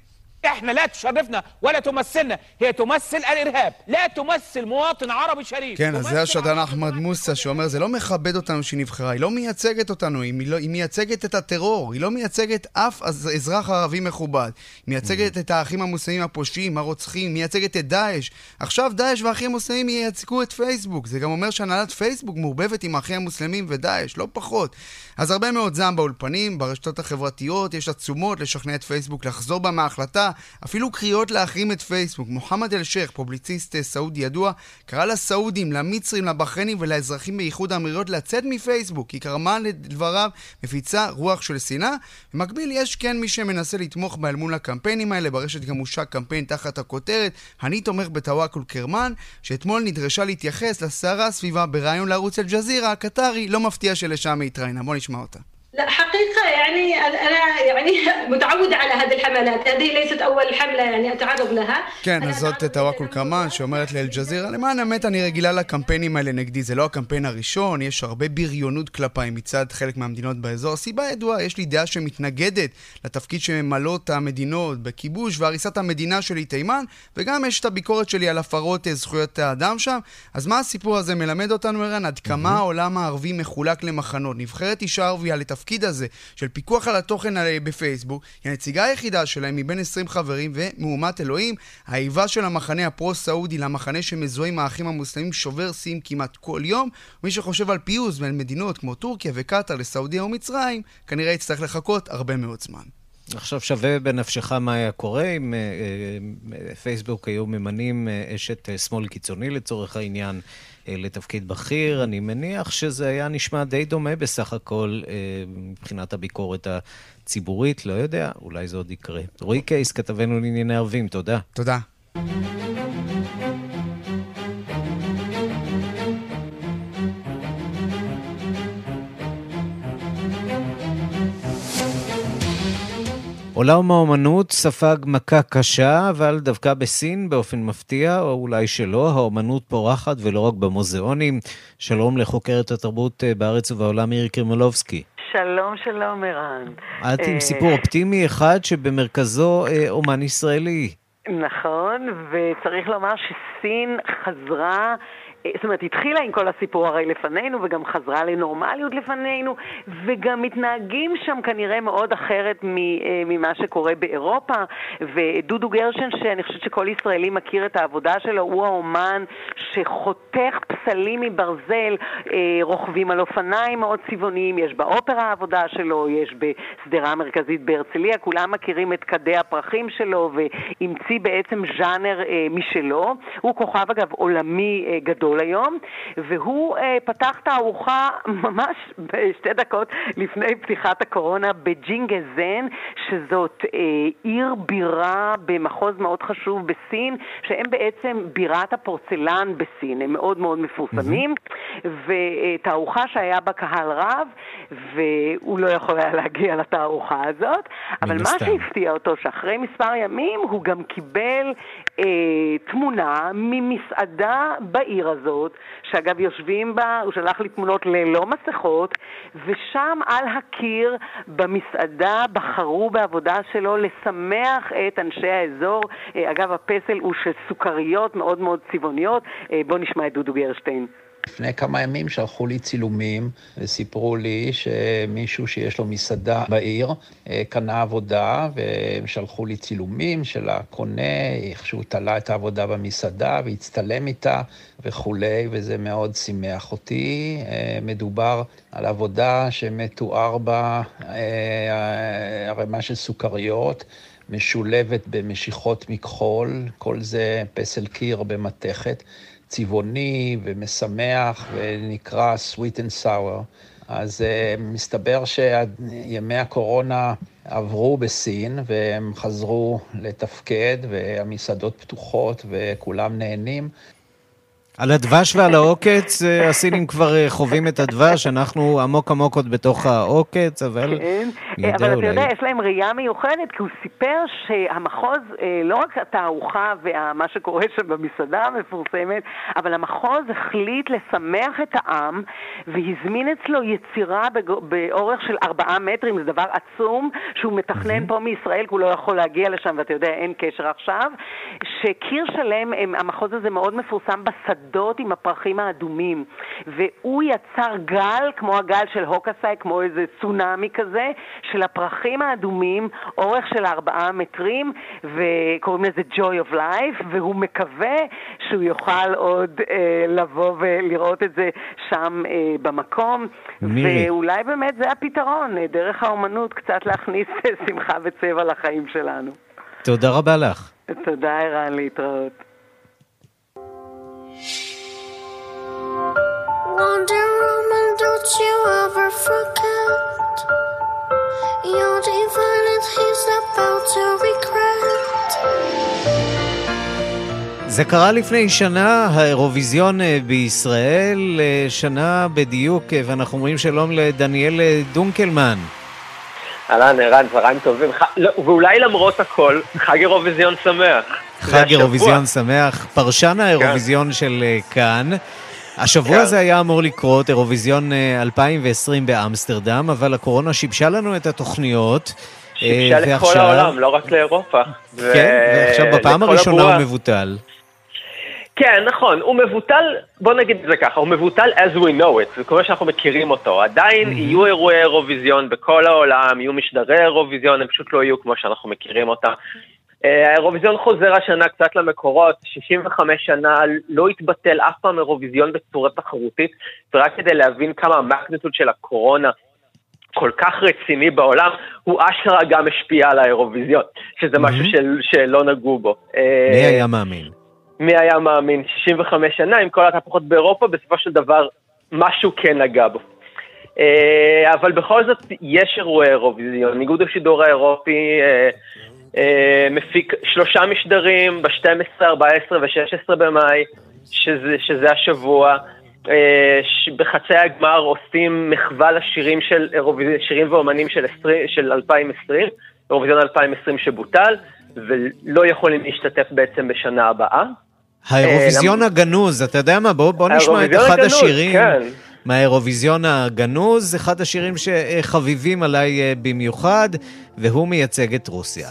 احنا لا تشرفنا ولا تمثلنا هي تمثل الارهاب لا تمثل مواطن عربي شريف כן, אז זה השדרן אחמד מוסא שאומר, זה לא מכבד אותנו שהיא נבחרה, היא לא מייצגת אותנו, היא, לא, היא מייצגת את הטרור, היא לא מייצגת אף אזרח ערבי מכובד. היא מייצגת את האחים המוסלמים הפושעים, הרוצחים, מייצגת את דאעש. עכשיו דאעש והאחים המוסלמים ייצגו את פייסבוק. זה גם אומר שהנהלת פייסבוק מעורבבת עם האחים המוסלמים ודאעש, לא פחות. אז הרבה מאוד זעם באולפנים, ברשתות החברתיות, יש עצומות לשכנע את פייסבוק לחזור בה מההחלטה, אפילו קריאות להחרים את פייסבוק. מוחמד אל-שייח, פובליציסט אה, סעודי ידוע, קרא לסעודים, למצרים, לבחריינים ולאזרחים באיחוד האמירויות לצאת מפייסבוק, כי כרמה לדבריו מפיצה רוח של שנאה. במקביל, יש כן מי שמנסה לתמוך בה אל מול הקמפיינים האלה, ברשת גם הושק קמפיין תחת הכותרת "אני תומך בטוואקול קרמן", שאתמול נדרשה להתייחס לסערה סביבה בריאיון לערוץ אל-ג'זירה הקטרי, לא מפתיע שלשם היא התראיינה. בוא נשמע אותה. لا حقيقة يعني أنا يعني متعودة على هذه الحملات هذه ليست أول حملة يعني أتعرض لها כן, אז זאת טוואקול קרמן שאומרת לאל-ג'זירה, למען האמת אני רגילה לקמפיינים האלה נגדי, זה לא הקמפיין הראשון, יש הרבה בריונות כלפיי מצד חלק מהמדינות באזור. הסיבה ידועה, יש לי דעה שמתנגדת לתפקיד שממלאות המדינות בכיבוש והריסת המדינה שלי תימן, וגם יש את הביקורת שלי על הפרות זכויות האדם שם. אז מה הסיפור הזה מלמד אותנו, ערן? עד כמה העולם הערבי מחולק למחנות. נבחרת אישה ערבייה לתפקיד התפקיד הזה של פיקוח על התוכן בפייסבוק, היא הנציגה היחידה שלהם מבין 20 חברים, ומהומת אלוהים, האיבה של המחנה הפרו-סעודי למחנה שמזוהה עם האחים המוסלמים שובר שיאים כמעט כל יום. מי שחושב על פיוס בין מדינות כמו טורקיה וקטאר לסעודיה ומצרים, כנראה יצטרך לחכות הרבה מאוד זמן. עכשיו שווה בנפשך מה היה קורה אם אה, אה, פייסבוק היו ממנים אה, אשת שמאל קיצוני לצורך העניין לתפקיד בכיר. אני מניח שזה היה נשמע די דומה בסך הכל מבחינת הביקורת הציבורית, לא יודע, אולי זה עוד יקרה. רועי קייס, כתבנו לענייני ערבים, תודה. תודה. עולם האומנות ספג מכה קשה, אבל דווקא בסין, באופן מפתיע, או אולי שלא, האומנות פורחת ולא רק במוזיאונים. שלום לחוקרת התרבות אה, בארץ ובעולם מירי קרימולובסקי. שלום, שלום, ערן. את עם אה, סיפור אופטימי אחד שבמרכזו אה, אומן ישראלי. נכון, וצריך לומר שסין חזרה זאת אומרת, התחילה עם כל הסיפור הרי לפנינו, וגם חזרה לנורמליות לפנינו, וגם מתנהגים שם כנראה מאוד אחרת אה, ממה שקורה באירופה. ודודו גרשן, שאני חושבת שכל ישראלי מכיר את העבודה שלו, הוא האומן שחותך פסלים מברזל, אה, רוכבים על אופניים מאוד צבעוניים, יש באופרה העבודה שלו, יש בשדרה המרכזית בהרצליה, כולם מכירים את כדי הפרחים שלו, והמציא בעצם ז'אנר אה, משלו. הוא כוכב, אגב, עולמי גדול. גדול היום, והוא אה, פתח תערוכה ממש בשתי דקות לפני פתיחת הקורונה בג'ינגזן, שזאת אה, עיר בירה במחוז מאוד חשוב בסין, שהם בעצם בירת הפורצלן בסין, הם מאוד מאוד מפורסמים, mm-hmm. ותערוכה שהיה בה קהל רב, והוא לא יכול היה להגיע לתערוכה הזאת, אבל מה שהפתיע אותו, שאחרי מספר ימים הוא גם קיבל אה, תמונה ממסעדה בעיר הזאת, שאגב יושבים בה, הוא שלח לי תמונות ללא מסכות, ושם על הקיר במסעדה בחרו בעבודה שלו לשמח את אנשי האזור. אה, אגב, הפסל הוא של סוכריות מאוד מאוד צבעוניות. אה, בואו נשמע את דודו גרשטיין. לפני כמה ימים שלחו לי צילומים וסיפרו לי שמישהו שיש לו מסעדה בעיר אה, קנה עבודה והם שלחו לי צילומים של הקונה, איך שהוא תלה את העבודה במסעדה והצטלם איתה וכולי, וזה מאוד שימח אותי. אה, מדובר על עבודה שמתואר בה אה, ערימה של סוכריות. משולבת במשיכות מכחול, כל זה פסל קיר במתכת. צבעוני ומשמח ונקרא sweet and sour. אז uh, מסתבר שימי הקורונה עברו בסין והם חזרו לתפקד והמסעדות פתוחות וכולם נהנים. על הדבש ועל העוקץ, אה, הסינים כבר אה, חווים את הדבש, אנחנו עמוק עמוק עוד בתוך העוקץ, אבל כן, יודע אבל אתה. יודע, יש להם ראייה מיוחדת, כי הוא סיפר שהמחוז, אה, לא רק התערוכה ומה שקורה שם במסעדה המפורסמת, אבל המחוז החליט לשמח את העם, והזמין אצלו יצירה באורך של ארבעה מטרים, זה דבר עצום, שהוא מתכנן פה מישראל, כי הוא לא יכול להגיע לשם, ואתה יודע, אין קשר עכשיו, שקיר שלם, המחוז הזה מאוד מפורסם בשדות עם הפרחים האדומים, והוא יצר גל, כמו הגל של הוקאסאי, כמו איזה צונאמי כזה, של הפרחים האדומים, אורך של ארבעה מטרים, וקוראים לזה Joy of Life, והוא מקווה שהוא יוכל עוד אה, לבוא ולראות את זה שם אה, במקום. מירי. ואולי באמת זה הפתרון, אה, דרך האומנות, קצת להכניס אה, שמחה וצבע לחיים שלנו. תודה רבה לך. תודה, ערן, להתראות. Wonder Woman, don't you ever forget You're divine and he's about to regret זה קרה לפני שנה, האירוויזיון אה, בישראל, אה, שנה בדיוק, אה, ואנחנו אומרים שלום לדניאל דונקלמן. אהלן, ערן, צהריים טובים. ח... לא, ואולי למרות הכל, חג אירוויזיון שמח. חג. אירוויזיון שמח, פרשן האירוויזיון של אה, כאן. השבוע כן. זה היה אמור לקרות, אירוויזיון אה, 2020 באמסטרדם, אבל הקורונה שיבשה לנו את התוכניות. אה, שיבשה לכל ועכשיו- העולם, לא רק לאירופה. ו- כן, ועכשיו בפעם לכל הראשונה הבועה. הוא מבוטל. כן, נכון, הוא מבוטל, בוא נגיד את זה ככה, הוא מבוטל as we know it, זה כמו שאנחנו מכירים אותו. עדיין יהיו אירועי אירוויזיון בכל העולם, יהיו משדרי אירוויזיון, הם פשוט לא יהיו כמו שאנחנו מכירים אותם. אה, האירוויזיון חוזר השנה קצת למקורות, 65 שנה לא התבטל אף פעם אירוויזיון בצורה תחרותית, ורק כדי להבין כמה המקניטוד של הקורונה כל כך רציני בעולם, הוא אשכרה גם השפיע על האירוויזיון, שזה משהו של, שלא נגעו בו. אה, מי היה מאמין? מי היה מאמין? 65 שנה, עם כל התהפוכות באירופה, בסופו של דבר משהו כן נגע בו. אה, אבל בכל זאת יש אירועי אירוויזיון. איגוד השידור האירופי מפיק שלושה משדרים ב-12, 14 ו-16 במאי, שזה, שזה השבוע. אה, בחצי הגמר עושים מחווה לשירים של שירים ואומנים של, 20, של 2020, אירוויזיון 2020 שבוטל, ולא יכולים להשתתף בעצם בשנה הבאה. האירוויזיון אה, הגנוז, אתה יודע מה? בוא, בוא נשמע את אחד הגנוז, השירים כן. מהאירוויזיון הגנוז, אחד השירים שחביבים עליי אה, במיוחד, והוא מייצג את רוסיה.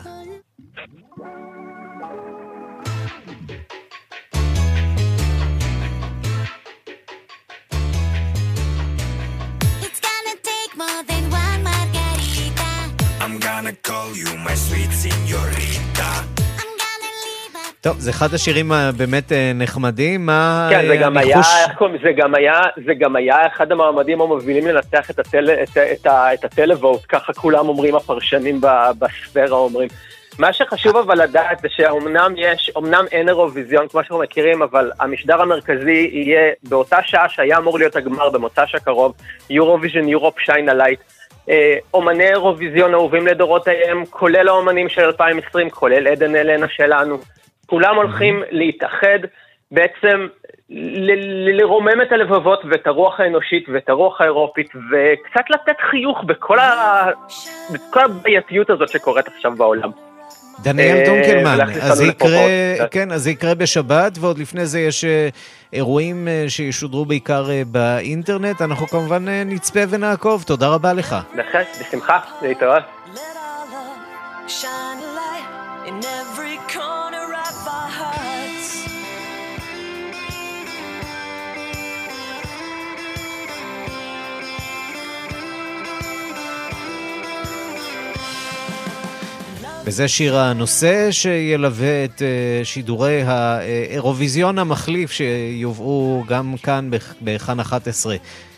My sweet señorita. טוב, זה אחד השירים הבאמת אה, נחמדים, מה כן, זה אה, גם היה? איך קוראים, זה גם היה, זה גם היה אחד המועמדים המובילים לנצח את, הטל, את, את, את הטלווואט, ככה כולם אומרים, הפרשנים בספירה אומרים. מה שחשוב אבל לדעת זה שאומנם יש, אומנם אין אירוויזיון כמו שאנחנו מכירים, אבל המשדר המרכזי יהיה באותה שעה שהיה אמור להיות הגמר במוצ"ש הקרוב, Eurovision Europe Shine a Light. אומני אירוויזיון אהובים לדורותיהם, כולל האומנים של 2020, כולל עדן אלנה שלנו. כולם הולכים להתאחד, בעצם ל- ל- לרומם את הלבבות ואת הרוח האנושית ואת הרוח האירופית, וקצת לתת חיוך בכל, ה... בכל הבעייתיות הזאת שקורית עכשיו בעולם. דניאל אה, דונקלמן, אז יקרה. כן, אז יקרה בשבת, ועוד לפני זה יש אה, אירועים אה, שישודרו בעיקר באינטרנט. אנחנו כמובן נצפה ונעקוב. תודה רבה לך. בהחלט, בשמחה, להתראות. וזה שיר הנושא שילווה את אה, שידורי האירוויזיון המחליף שיובאו גם כאן בכ- בכאן 11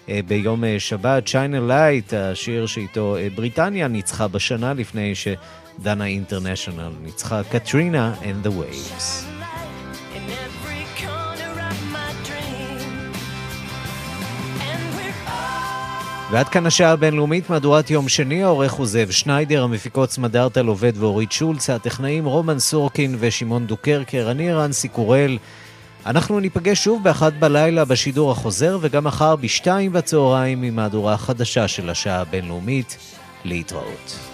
אה, ביום אה, שבת. Shine a Light, השיר שאיתו בריטניה ניצחה בשנה לפני שדנה אינטרנשיונל ניצחה Katrina and the Waves. ועד כאן השעה הבינלאומית, מהדורת יום שני, העורך הוא זאב שניידר, המפיקות סמדארטה לובד ואורית שולץ, הטכנאים רומן סורקין ושמעון דוקרקר, אני ערן סיקורל. אנחנו ניפגש שוב באחת בלילה בשידור החוזר, וגם מחר בשתיים בצהריים עם מהדורה חדשה של השעה הבינלאומית. להתראות.